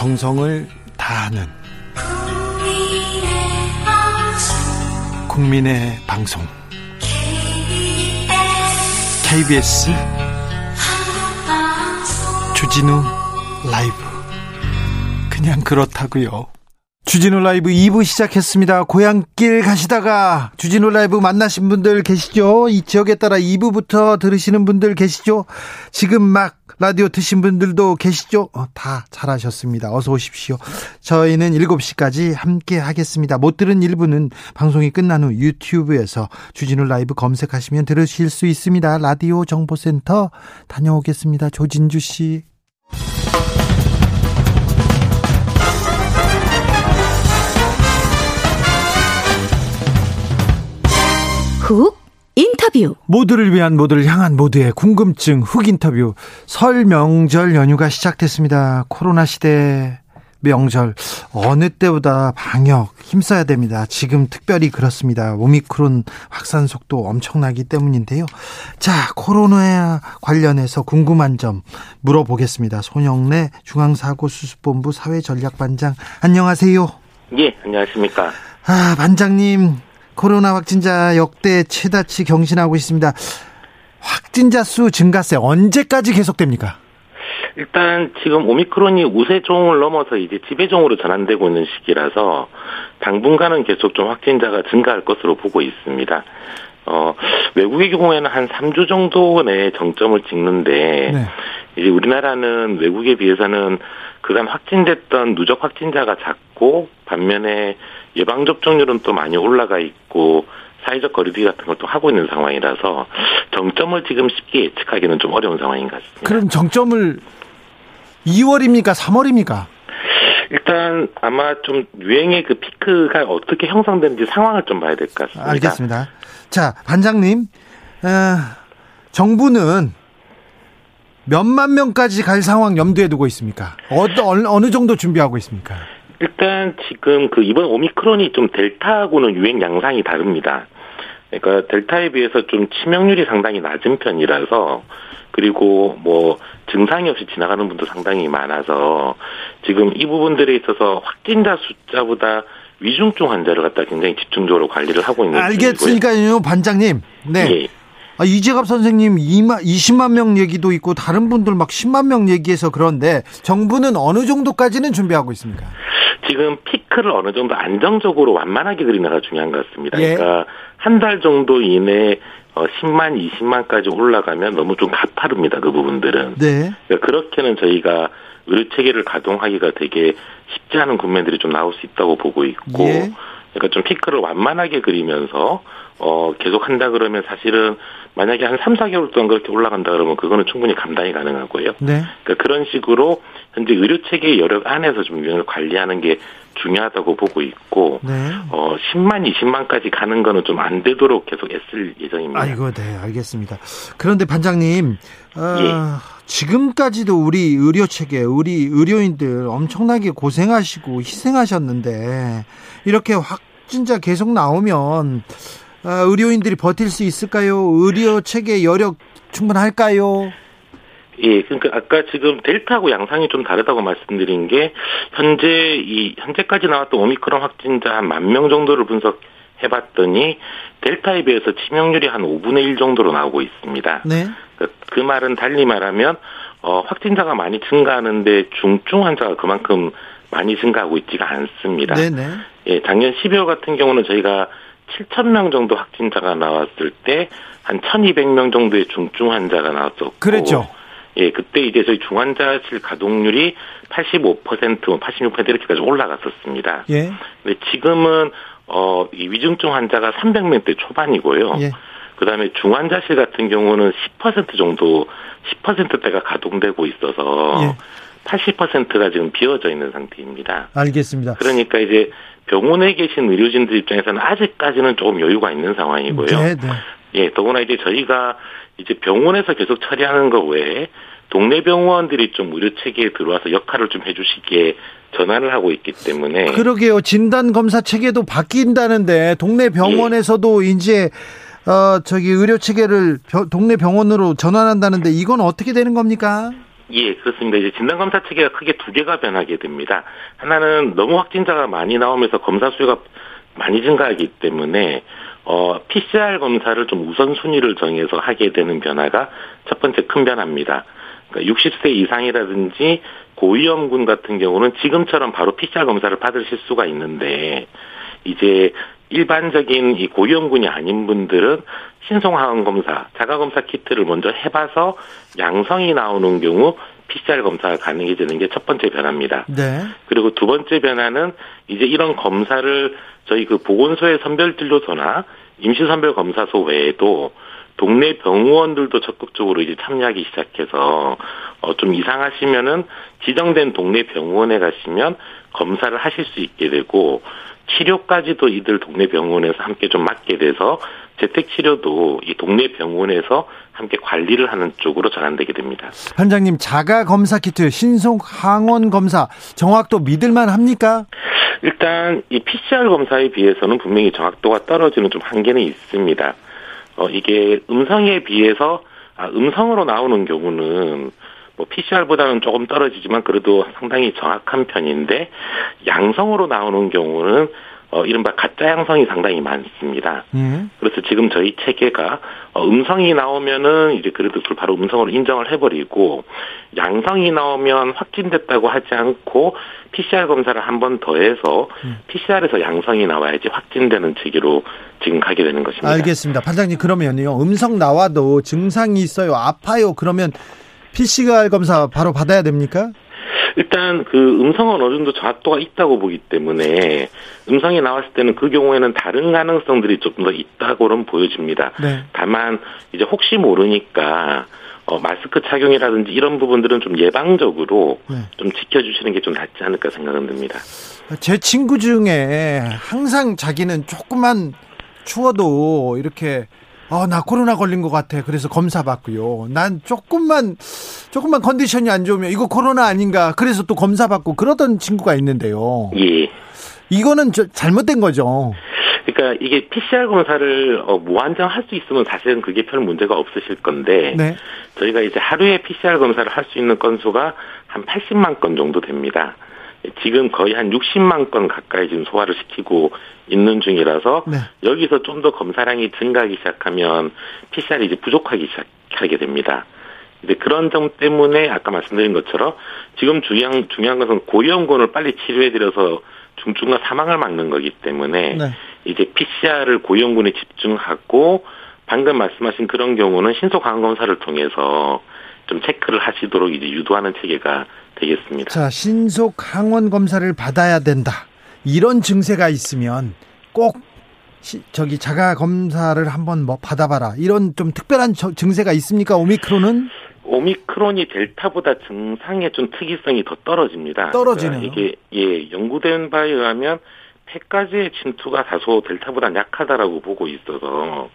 정성을 다하는 국민의 방송 KBS 주진우 라이브 그냥 그렇다고요. 주진우 라이브 2부 시작했습니다. 고향길 가시다가 주진우 라이브 만나신 분들 계시죠? 이 지역에 따라 2부부터 들으시는 분들 계시죠? 지금 막 라디오 트신 분들도 계시죠? 어, 다 잘하셨습니다. 어서 오십시오. 저희는 7시까지 함께 하겠습니다. 못 들은 일부는 방송이 끝난 후 유튜브에서 주진우 라이브 검색하시면 들으실 수 있습니다. 라디오 정보센터 다녀오겠습니다. 조진주 씨. 훅 인터뷰 모두를 위한 모두를 향한 모두의 궁금증 훅 인터뷰 설 명절 연휴가 시작됐습니다. 코로나 시대 명절 어느 때보다 방역 힘써야 됩니다. 지금 특별히 그렇습니다. 오미크론 확산 속도 엄청나기 때문인데요. 자, 코로나 관련해서 궁금한 점 물어보겠습니다. 손영래 중앙사고수습본부 사회전략반장 안녕하세요. 예, 안녕하십니까. 아, 반장님 코로나 확진자 역대 최다치 경신하고 있습니다. 확진자 수 증가세 언제까지 계속됩니까? 일단 지금 오미크론이 우세종을 넘어서 이제 지배종으로 전환되고 있는 시기라서 당분간은 계속 좀 확진자가 증가할 것으로 보고 있습니다. 어, 외국의 경우에는 한 3주 정도 내에 정점을 찍는데 네. 이제 우리나라는 외국에 비해서는 그간 확진됐던 누적 확진자가 작고 반면에 예방 접종률은 또 많이 올라가 있고 사회적 거리두기 같은 것도 하고 있는 상황이라서 정점을 지금 쉽게 예측하기는 좀 어려운 상황인 것 같습니다. 그럼 정점을 2월입니까? 3월입니까? 일단 아마 좀 유행의 그 피크가 어떻게 형성되는지 상황을 좀 봐야 될 것 같습니다. 알겠습니다. 자, 반장님, 어, 정부는 몇만 명까지 갈 상황 염두에 두고 있습니까? 어느, 어느 정도 준비하고 있습니까? 일단 지금 그 이번 오미크론이 좀 델타하고는 유행 양상이 다릅니다. 그러니까 델타에 비해서 좀 치명률이 상당히 낮은 편이라서 그리고 뭐 증상이 없이 지나가는 분도 상당히 많아서 지금 이 부분들에 있어서 확진자 숫자보다 위중증 환자를 갖다 굉장히 집중적으로 관리를 하고 있는 알겠으니까요, 반장님. 네. 예. 아, 이재갑 선생님 2만, 20만 명 얘기도 있고 다른 분들 막 10만 명 얘기해서 그런데 정부는 어느 정도까지는 준비하고 있습니까? 지금 피크를 어느 정도 안정적으로 완만하게 그리나가 중요한 것 같습니다. 예. 그러니까 한 달 정도 이내 어 10만, 20만까지 올라가면 너무 좀 가파릅니다. 그 부분들은. 네. 그러니까 그렇게는 저희가 의료 체계를 가동하기가 되게 쉽지 않은 국면들이 좀 나올 수 있다고 보고 있고, 예. 그러니까 좀 피크를 완만하게 그리면서 어 계속 한다 그러면 사실은 만약에 한 3, 4개월 동안 그렇게 올라간다 그러면 그거는 충분히 감당이 가능하고요. 네. 그러니까 그런 식으로 현재 의료 체계 여력 안에서 좀 유행을 관리하는 게 중요하다고 보고 있고 네. 어 10만 20만까지 가는 거는 좀 안 되도록 계속 애쓸 예정입니다. 아이고 네 알겠습니다. 그런데 반장님 어, 예. 지금까지도 우리 의료 체계 우리 의료인들 엄청나게 고생하시고 희생하셨는데 이렇게 확진자 계속 나오면 어, 의료인들이 버틸 수 있을까요? 의료 체계 여력 충분할까요? 예, 그러니까 아까 지금 델타하고 양상이 좀 다르다고 말씀드린 게 현재 이 현재까지 나왔던 오미크론 확진자 한 만 명 정도를 분석해 봤더니 델타에 비해서 치명률이 한 5분의 1 정도로 나오고 있습니다. 네. 그, 그 말은 달리 말하면 어, 확진자가 많이 증가하는데 중증 환자가 그만큼 많이 증가하고 있지가 않습니다. 네네. 예, 작년 12월 같은 경우는 저희가 7천 명 정도 확진자가 나왔을 때 한 1,200명 정도의 중증 환자가 나왔었고 그랬죠. 예, 그때 이제 저희 중환자실 가동률이 85%, 86% 이렇게까지 올라갔었습니다. 예. 근데 지금은 어, 이 위중증 환자가 300명대 초반이고요. 예. 그다음에 중환자실 같은 경우는 10% 정도 10%대가 가동되고 있어서 예. 80%가 지금 비어져 있는 상태입니다. 알겠습니다. 그러니까 이제 병원에 계신 의료진들 입장에서는 아직까지는 조금 여유가 있는 상황이고요. 네, 네. 예, 더구나 이제 저희가 이제 병원에서 계속 처리하는 것 외에 동네 병원들이 좀 의료 체계에 들어와서 역할을 좀 해주시기에 전환을 하고 있기 때문에 그러게요 진단 검사 체계도 바뀐다는데 동네 병원에서도 예. 이제 어 저기 의료 체계를 동네 병원으로 전환한다는데 이건 어떻게 되는 겁니까? 예, 그렇습니다. 이제 진단검사 체계가 크게 두 개가 변하게 됩니다. 하나는 너무 확진자가 많이 나오면서 검사 수요가 많이 증가하기 때문에 어, PCR 검사를 좀 우선순위를 정해서 하게 되는 변화가 첫 번째 큰 변화입니다. 그러니까 60세 이상이라든지 고위험군 같은 경우는 지금처럼 바로 PCR 검사를 받으실 수가 있는데 이제 일반적인 이 고위험군이 아닌 분들은 신속항원 검사, 자가 검사 키트를 먼저 해봐서 양성이 나오는 경우 PCR 검사가 가능해지는 게 첫 번째 변화입니다. 네. 그리고 두 번째 변화는 이제 이런 검사를 저희 그 보건소의 선별진료소나 임시선별검사소 외에도 동네 병원들도 적극적으로 이제 참여하기 시작해서 어 좀 이상하시면은 지정된 동네 병원에 가시면 검사를 하실 수 있게 되고 치료까지도 이들 동네 병원에서 함께 좀 맡게 돼서 재택 치료도 이 동네 병원에서 함께 관리를 하는 쪽으로 전환되게 됩니다. 반장님 자가 검사 키트 신속 항원 검사 정확도 믿을만 합니까? 일단 이 PCR 검사에 비해서는 분명히 정확도가 떨어지는 좀 한계는 있습니다. 어, 이게 음성에 비해서 아, 음성으로 나오는 경우는 뭐 PCR보다는 조금 떨어지지만 그래도 상당히 정확한 편인데 양성으로 나오는 경우는 어, 이른바 가짜 양성이 상당히 많습니다. 음. 그래서 지금 저희 체계가 어, 음성이 나오면은 이제 그래도 그걸 바로 음성으로 인정을 해버리고 양성이 나오면 확진됐다고 하지 않고 PCR 검사를 한 번 더 해서 음. PCR에서 양성이 나와야지 확진되는 체계로 지금 가게 되는 것입니다. 알겠습니다. 판장님 그러면요 음성 나와도 증상이 있어요 아파요 그러면 PCR 검사 바로 받아야 됩니까? 일단 그 음성은 어느 정도 정확도가 있다고 보기 때문에 음성이 나왔을 때는 그 경우에는 다른 가능성들이 조금 더 있다고는 보여집니다. 네. 다만 이제 혹시 모르니까 어, 마스크 착용이라든지 이런 부분들은 좀 예방적으로 네. 좀 지켜주시는 게 좀 낫지 않을까 생각은 듭니다. 제 친구 중에 항상 자기는 조금만 추워도 이렇게 어, 나 코로나 걸린 것 같아. 그래서 검사 받고요. 난 조금만, 조금만 컨디션이 안 좋으면 이거 코로나 아닌가. 그래서 또 검사 받고 그러던 친구가 있는데요. 예. 이거는 저, 잘못된 거죠. 그러니까 이게 PCR 검사를 어, 무한정 할 수 있으면 사실은 그게 별 문제가 없으실 건데 네. 저희가 이제 하루에 PCR 검사를 할 수 있는 건수가 한 80만 건 정도 됩니다. 지금 거의 한 60만 건 가까이 지금 소화를 시키고 있는 중이라서 네. 여기서 좀 더 검사량이 증가하기 시작하면 PCR이 이제 부족하기 시작하게 됩니다. 근데 그런 점 때문에 아까 말씀드린 것처럼 지금 중요한 중요한 것은 고위험군을 빨리 치료해드려서 중증과 사망을 막는 거기 때문에 네. 이제 PCR을 고위험군에 집중하고 방금 말씀하신 그런 경우는 신속 항원 검사를 통해서 좀 체크를 하시도록 이제 유도하는 체계가 되겠습니다. 자, 신속 항원 검사를 받아야 된다. 이런 증세가 있으면 꼭 시, 저기 자가 검사를 한번 뭐 받아봐라. 이런 좀 특별한 저, 증세가 있습니까? 오미크론은? 오미크론이 델타보다 증상의 좀 특이성이 더 떨어집니다. 떨어지네요. 그러니까 이게 예 연구된 바에 의하면 폐까지의 침투가 다소 델타보다 약하다라고 보고 있어서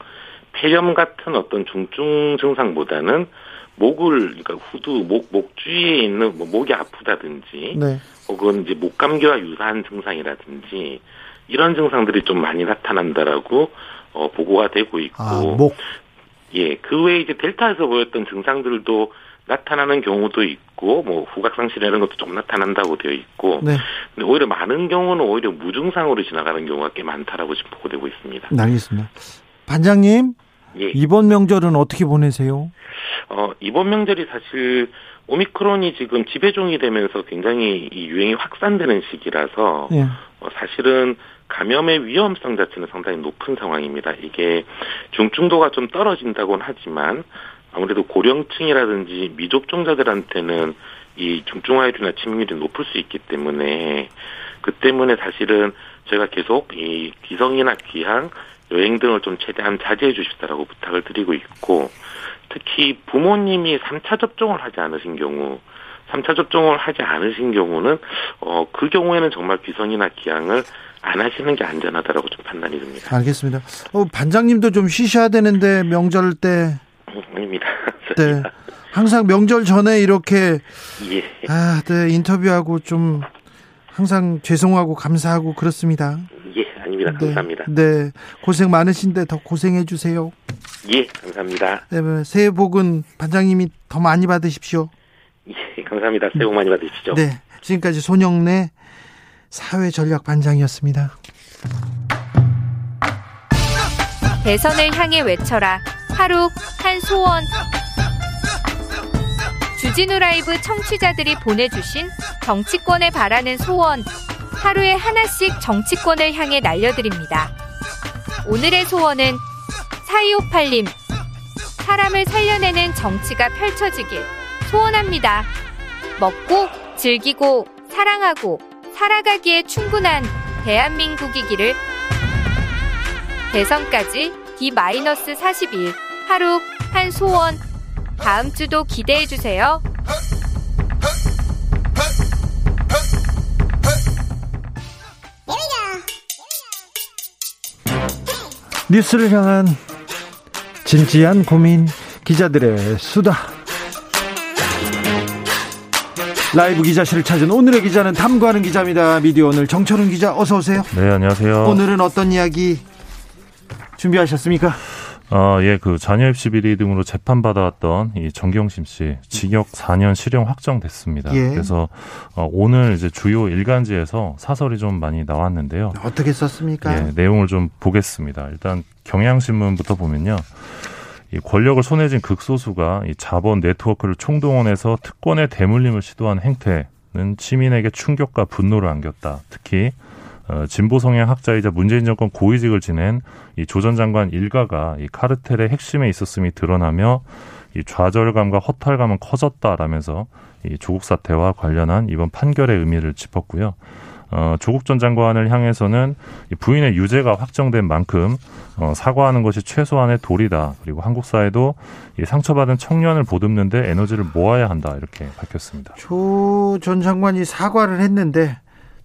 폐렴 같은 어떤 중증 증상보다는 목을 그러니까 후두 목 목주위에 있는 뭐 목이 아프다든지 네. 혹은 이제 목감기와 유사한 증상이라든지 이런 증상들이 좀 많이 나타난다라고 어 보고가 되고 있고 아, 목. 예, 그 외에 이제 델타에서 보였던 증상들도 나타나는 경우도 있고 뭐 후각상실 이런 것도 좀 나타난다고 되어 있고 네. 근데 오히려 많은 경우는 오히려 무증상으로 지나가는 경우가 꽤 많다라고 지금 보고되고 있습니다. 네, 알겠습니다. 반장님 예. 이번 명절은 어떻게 보내세요? 어, 이번 명절이 사실 오미크론이 지금 지배종이 되면서 굉장히 이 유행이 확산되는 시기라서 예. 어, 사실은 감염의 위험성 자체는 상당히 높은 상황입니다. 이게 중증도가 좀 떨어진다고는 하지만 아무래도 고령층이라든지 미접종자들한테는 이 중증화율이나 치명률이 높을 수 있기 때문에 그 때문에 사실은 저희가 계속 이 기성이나 귀향 여행 등을 좀 최대한 자제해 주십사라고 부탁을 드리고 있고 특히 부모님이 3차 접종을 하지 않으신 경우 3차 접종을 하지 않으신 경우는 어 그 경우에는 정말 비성이나 기양을 안 하시는 게 안전하다라고 좀 판단이 듭니다. 알겠습니다. 어, 반장님도 좀 쉬셔야 되는데 명절 때 어, 아닙니다. 네. 항상 명절 전에 이렇게 예. 아, 네, 인터뷰하고 좀 항상 죄송하고 감사하고 그렇습니다. 아닙니다. 네. 감사합니다. 네. 고생 많으신데 더 고생해 주세요. 예, 감사합니다. 네, 뭐 새해 복은 반장님이 더 많이 받으십시오. 예, 감사합니다. 새해 복 많이 받으시죠. 네, 지금까지 손영래 사회전략반장이었습니다. 대선을 향해 외쳐라. 하루 한 소원. 주진우 라이브 청취자들이 보내주신 정치권에 바라는 소원. 하루에 하나씩 정치권을 향해 날려드립니다. 오늘의 소원은 4258님. 사람을 살려내는 정치가 펼쳐지길 소원합니다. 먹고, 즐기고, 사랑하고, 살아가기에 충분한 대한민국이기를 대선까지 D-41 하루 한 소원 다음 주도 기대해 주세요. 뉴스를 향한 진지한 고민 기자들의 수다 라이브 기자실을 찾은 오늘의 기자는 탐구하는 기자입니다. 미디어 오늘 정철훈 기자 어서 오세요. 네, 안녕하세요. 오늘은 어떤 이야기 준비하셨습니까? 어, 예, 그 자녀 입시 비리 등으로 재판 받아왔던 이 정경심 씨 징역 4년 실형 확정됐습니다. 예. 그래서 어, 오늘 이제 주요 일간지에서 사설이 좀 많이 나왔는데요. 어떻게 썼습니까? 예, 내용을 좀 보겠습니다. 일단 경향신문부터 보면요. 이 권력을 손에 쥔 극소수가 이 자본 네트워크를 총동원해서 특권의 대물림을 시도한 행태는 시민에게 충격과 분노를 안겼다. 특히 어, 진보 성향 학자이자 문재인 정권 고위직을 지낸 이 조 전 장관 일가가 이 카르텔의 핵심에 있었음이 드러나며 이 좌절감과 허탈감은 커졌다라면서 이 조국 사태와 관련한 이번 판결의 의미를 짚었고요. 어, 조국 전 장관을 향해서는 부인의 유죄가 확정된 만큼 어, 사과하는 것이 최소한의 도리다. 그리고 한국 사회도 이 상처받은 청년을 보듬는데 에너지를 모아야 한다. 이렇게 밝혔습니다. 조 전 장관이 사과를 했는데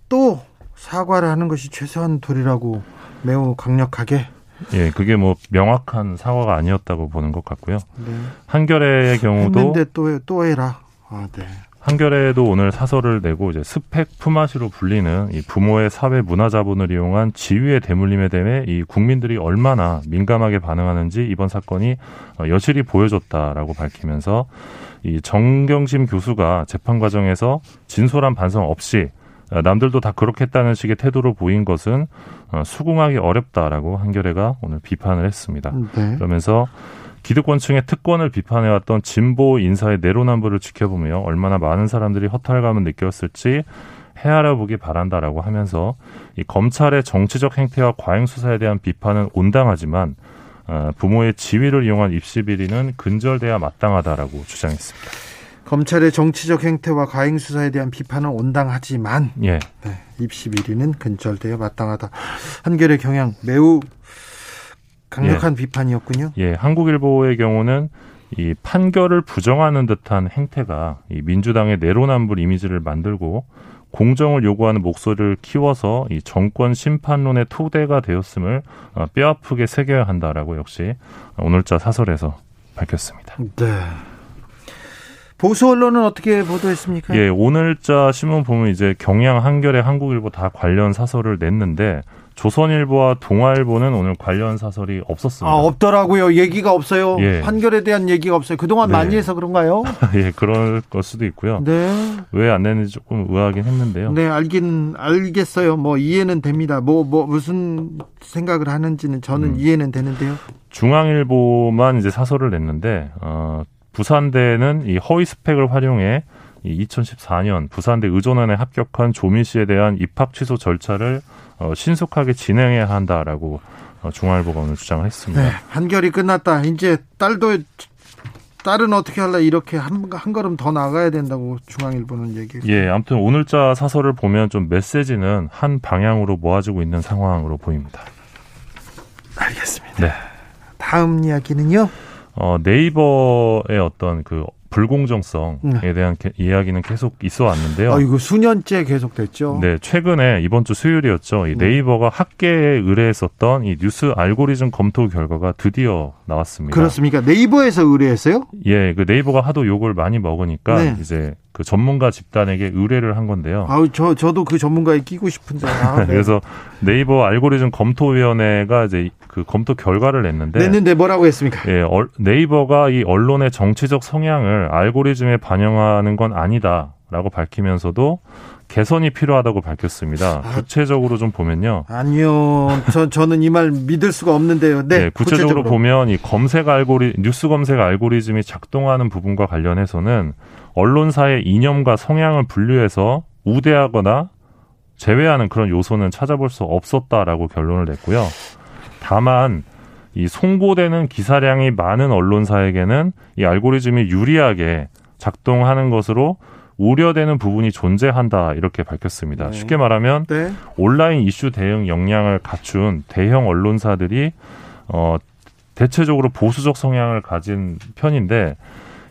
또 사과를 하는 것이 최소한 도리라고 매우 강력하게 예, 그게 뭐 명확한 사과가 아니었다고 보는 것 같고요. 네. 한겨레의 경우도 했는데 또, 또 해라. 아, 네. 한겨레도 오늘 사설을 내고 이제 스펙 품앗이로 불리는 이 부모의 사회 문화 자본을 이용한 지위의 대물림에 대해 이 국민들이 얼마나 민감하게 반응하는지 이번 사건이 어, 여실히 보여줬다라고 밝히면서 이 정경심 교수가 재판 과정에서 진솔한 반성 없이 어, 남들도 다 그렇게 했다는 식의 태도로 보인 것은 어, 수긍하기 어렵다라고 한겨레가 오늘 비판을 했습니다. 네. 그러면서 기득권층의 특권을 비판해왔던 진보 인사의 내로남불을 지켜보며 얼마나 많은 사람들이 허탈감을 느꼈을지 헤아려 보기 바란다라고 하면서 이 검찰의 정치적 행태와 과잉 수사에 대한 비판은 온당하지만 어, 부모의 지위를 이용한 입시 비리는 근절돼야 마땅하다라고 주장했습니다. 검찰의 정치적 행태와 과잉 수사에 대한 비판은 온당하지만 예. 네, 입시 비리는 근절돼야 마땅하다. 한결의 경향 매우 강력한 예. 비판이었군요. 예, 한국일보의 경우는 이 판결을 부정하는 듯한 행태가 이 민주당의 내로남불 이미지를 만들고 공정을 요구하는 목소리를 키워서 이 정권 심판론의 토대가 되었음을 어, 뼈아프게 새겨야 한다라고 역시 오늘자 사설에서 밝혔습니다. 네. 보수 언론은 어떻게 보도했습니까? 예, 오늘자 신문 보면 이제 경향, 한겨레, 한국일보 다 관련 사설을 냈는데 조선일보와 동아일보는 오늘 관련 사설이 없었습니다. 아, 없더라고요. 얘기가 없어요. 예. 판결에 대한 얘기가 없어요. 그동안 네. 많이 해서 그런가요? 예, 그럴 걸 수도 있고요. 네. 왜안 냈는지 조금 의아하긴 했는데요. 네, 알긴 알겠어요. 뭐 이해는 됩니다. 뭐뭐 뭐 무슨 생각을 하는지는 저는 음. 이해는 되는데요. 중앙일보만 이제 사설을 냈는데 어 부산대는 이 허위 스펙을 활용해 이 2014년 부산대 의존원에 합격한 조민 씨에 대한 입학 취소 절차를 어, 신속하게 진행해야 한다라고 어, 중앙일보가 오늘 주장을 했습니다. 네, 한결이 끝났다. 이제 딸도 딸은 어떻게 할래 이렇게 한, 한 걸음 더 나가야 된다고 중앙일보는 얘기했어요. 예, 아무튼 오늘자 사설을 보면 좀 메시지는 한 방향으로 모아지고 있는 상황으로 보입니다. 알겠습니다. 네. 다음 이야기는요. 어, 네이버의 어떤 그 불공정성에 네. 대한 게, 이야기는 계속 있어 왔는데요. 아, 이거 수년째 계속됐죠. 네, 최근에 이번 주 수요일이었죠. 이 네. 네이버가 학계에 의뢰했었던 이 뉴스 알고리즘 검토 결과가 드디어 나왔습니다. 그렇습니까? 네이버에서 의뢰했어요? 예, 그 네이버가 하도 욕을 많이 먹으니까 네. 이제 그 전문가 집단에게 의뢰를 한 건데요. 아, 저 저도 그 전문가에 끼고 싶은데. 아, 네. 그래서 네이버 알고리즘 검토위원회가 이제 그 검토 결과를 냈는데 냈는데 뭐라고 했습니까? 예, 네이버가 이 언론의 정치적 성향을 상황을 알고리즘에 반영하는 건 아니다라고 밝히면서도 개선이 필요하다고 밝혔습니다. 아, 구체적으로 좀 보면요. 아니요. 저, 저는 이 말 믿을 수가 없는데요. 네. 네 구체적으로, 구체적으로, 보면 이 검색 알고리 뉴스 검색 알고리즘이 작동하는 부분과 관련해서는 언론사의 이념과 성향을 분류해서 우대하거나 제외하는 그런 요소는 찾아볼 수 없었다라고 결론을 냈고요. 다만 이 송고되는 기사량이 많은 언론사에게는 이 알고리즘이 유리하게 작동하는 것으로 우려되는 부분이 존재한다 이렇게 밝혔습니다. 네. 쉽게 말하면 네. 온라인 이슈 대응 역량을 갖춘 대형 언론사들이 어 대체적으로 보수적 성향을 가진 편인데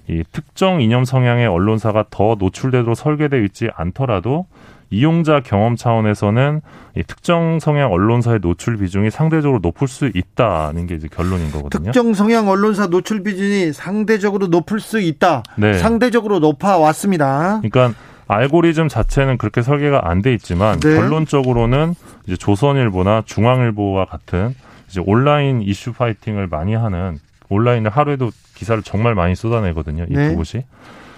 이 특정 이념 성향의 언론사가 더 노출되도록 설계되어 있지 않더라도 이용자 경험 차원에서는 이 특정 성향 언론사의 노출 비중이 상대적으로 높을 수 있다는 게 이제 결론인 거거든요. 특정 성향 언론사 노출 비중이 상대적으로 높을 수 있다. 네. 상대적으로 높아 왔습니다. 그러니까 알고리즘 자체는 그렇게 설계가 안 돼 있지만 네. 결론적으로는 이제 조선일보나 중앙일보와 같은 이제 온라인 이슈 파이팅을 많이 하는 온라인을 하루에도 기사를 정말 많이 쏟아내거든요. 이 네. 두 곳이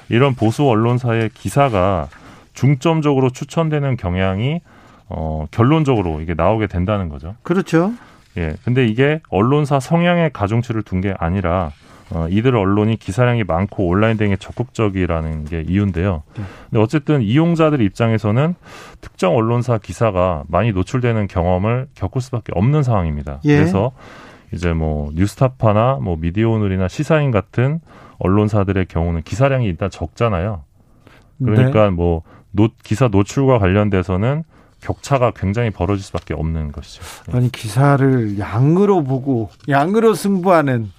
이런 보수 언론사의 기사가 중점적으로 추천되는 경향이 어, 결론적으로 이게 나오게 된다는 거죠. 그렇죠. 예. 근데 이게 언론사 성향의 가중치를 둔 게 아니라 어, 이들 언론이 기사량이 많고 온라인 등에 적극적이라는 게 이유인데요. 네. 근데 어쨌든 이용자들 입장에서는 특정 언론사 기사가 많이 노출되는 경험을 겪을 수밖에 없는 상황입니다. 예. 그래서 이제 뭐 뉴스타파나 뭐 미디어오늘이나 시사인 같은 언론사들의 경우는 기사량이 일단 적잖아요. 그러니까 네. 뭐 노, 기사 노출과 관련돼서는 격차가 굉장히 벌어질 수밖에 없는 것이죠. 네. 아니 기사를 양으로 보고 양으로 승부하는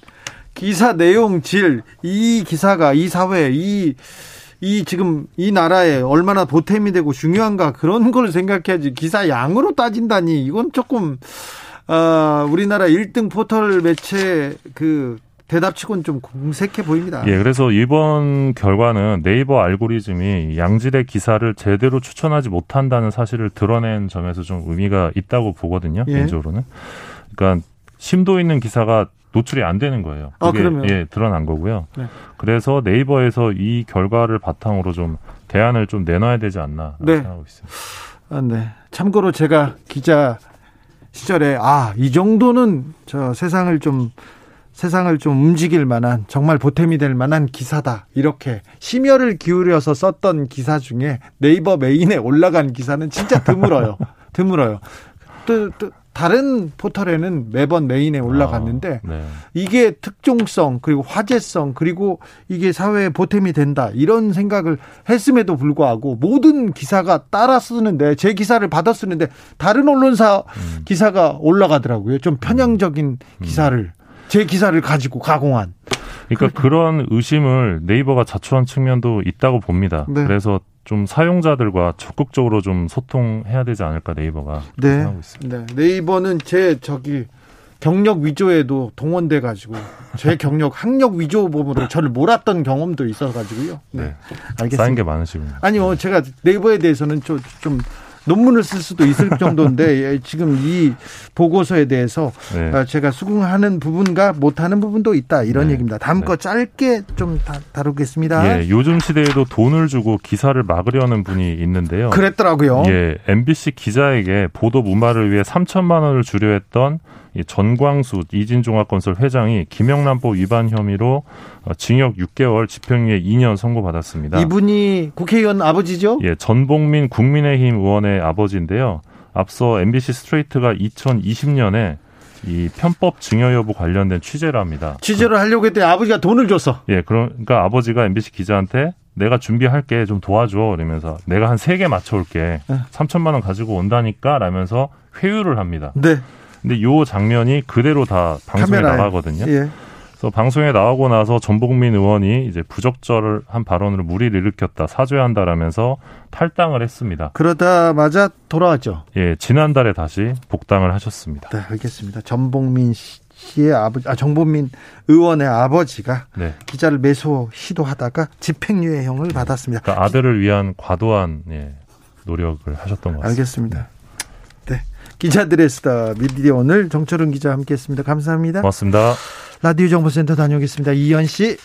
기사 내용 질 이 기사가 이 사회 이이 지금 이 나라에 얼마나 보탬이 되고 중요한가 그런 걸 생각해야지 기사 양으로 따진다니 이건 조금 어, 우리나라 1등 포털 매체 그 대답치곤 좀 공색해 보입니다. 예, 그래서 이번 결과는 네이버 알고리즘이 양질의 기사를 제대로 추천하지 못한다는 사실을 드러낸 점에서 좀 의미가 있다고 보거든요. 예. 개인적으로는. 그러니까 심도 있는 기사가 노출이 안 되는 거예요. 아, 그게 아, 그러면 예, 드러난 거고요. 네. 그래서 네이버에서 이 결과를 바탕으로 좀 대안을 좀 내놔야 되지 않나 네. 생각하고 있습니다. 아, 네. 참고로 제가 기자 시절에 아, 이 정도는 저 세상을 좀 세상을 좀 움직일 만한 정말 보탬이 될 만한 기사다. 이렇게 심혈을 기울여서 썼던 기사 중에 네이버 메인에 올라간 기사는 진짜 드물어요. 드물어요. 또, 또 다른 포털에는 매번 메인에 올라갔는데 아, 네. 이게 특종성 그리고 화제성 그리고 이게 사회에 보탬이 된다 이런 생각을 했음에도 불구하고 모든 기사가 따라 쓰는데 제 기사를 받아 쓰는데 다른 언론사 음. 기사가 올라가더라고요 좀 편향적인 음. 기사를 제 기사를 가지고 가공한. 그러니까 그런 의심을 네이버가 자초한 측면도 있다고 봅니다. 네. 그래서 좀 사용자들과 적극적으로 좀 소통해야 되지 않을까 네이버가 네. 하고 있습니다. 네. 네이버는 제 저기 경력 위조에도 동원돼 가지고 제 경력 학력 위조 범으로 저를 몰았던 경험도 있어 가지고요. 네. 네. 알겠습니다. 쌓인 게 많으시군요. 아니요. 제가 네이버에 대해서는 좀, 좀 논문을 쓸 수도 있을 정도인데 예, 지금 이 보고서에 대해서 네. 어, 제가 수긍하는 부분과 못하는 부분도 있다 이런 네. 얘기입니다. 다음 네. 거 짧게 좀 다, 루겠습니다 예, 요즘 시대에도 돈을 주고 기사를 막으려는 분이 있는데요. 그랬더라고요. 예, MBC 기자에게 보도 무마를 위해 3천만 원을 주려 했던 전광수 이진종합건설 회장이 김영란법 위반 혐의로 어, 징역 6개월, 집행유예 2년 선고받았습니다. 이분이 국회의원 아버지죠? 예, 전봉민 국민의힘 의원의 아버지인데요. 앞서 MBC 스트레이트가 2020년에 이 편법 증여 여부 관련된 취재를 합니다. 취재를 하려고 했더니 아버지가 돈을 줬어. 예, 그러니까 아버지가 MBC 기자한테 내가 준비할게 좀 도와줘 그러면서 내가 한 세 개 맞춰올게 네. 3천만 원 가지고 온다니까 라면서 회유를 합니다. 네. 근데 요 장면이 그대로 다 방송에 카메라에. 나가거든요. 예. 그래서 방송에 나오고 나서 전복민 의원이 이제 부적절한 발언으로 무리를 일으켰다 사죄 한다라면서 탈당을 했습니다. 그러다마자 돌아왔죠. 예, 지난달에 다시 복당을 하셨습니다. 네, 알겠습니다. 전복민 씨의 아버지, 아 정복민 의원의 아버지가 네. 기자를 매수 시도하다가 집행유예형을 받았습니다. 그러니까 아들을 위한 과도한 예, 노력을 하셨던 것 같습니다. 알겠습니다. 기자들의 수다 미디어 오늘 정철은 기자 함께했습니다. 감사합니다. 고맙습니다. 라디오 정보센터 다녀오겠습니다. 이현 씨.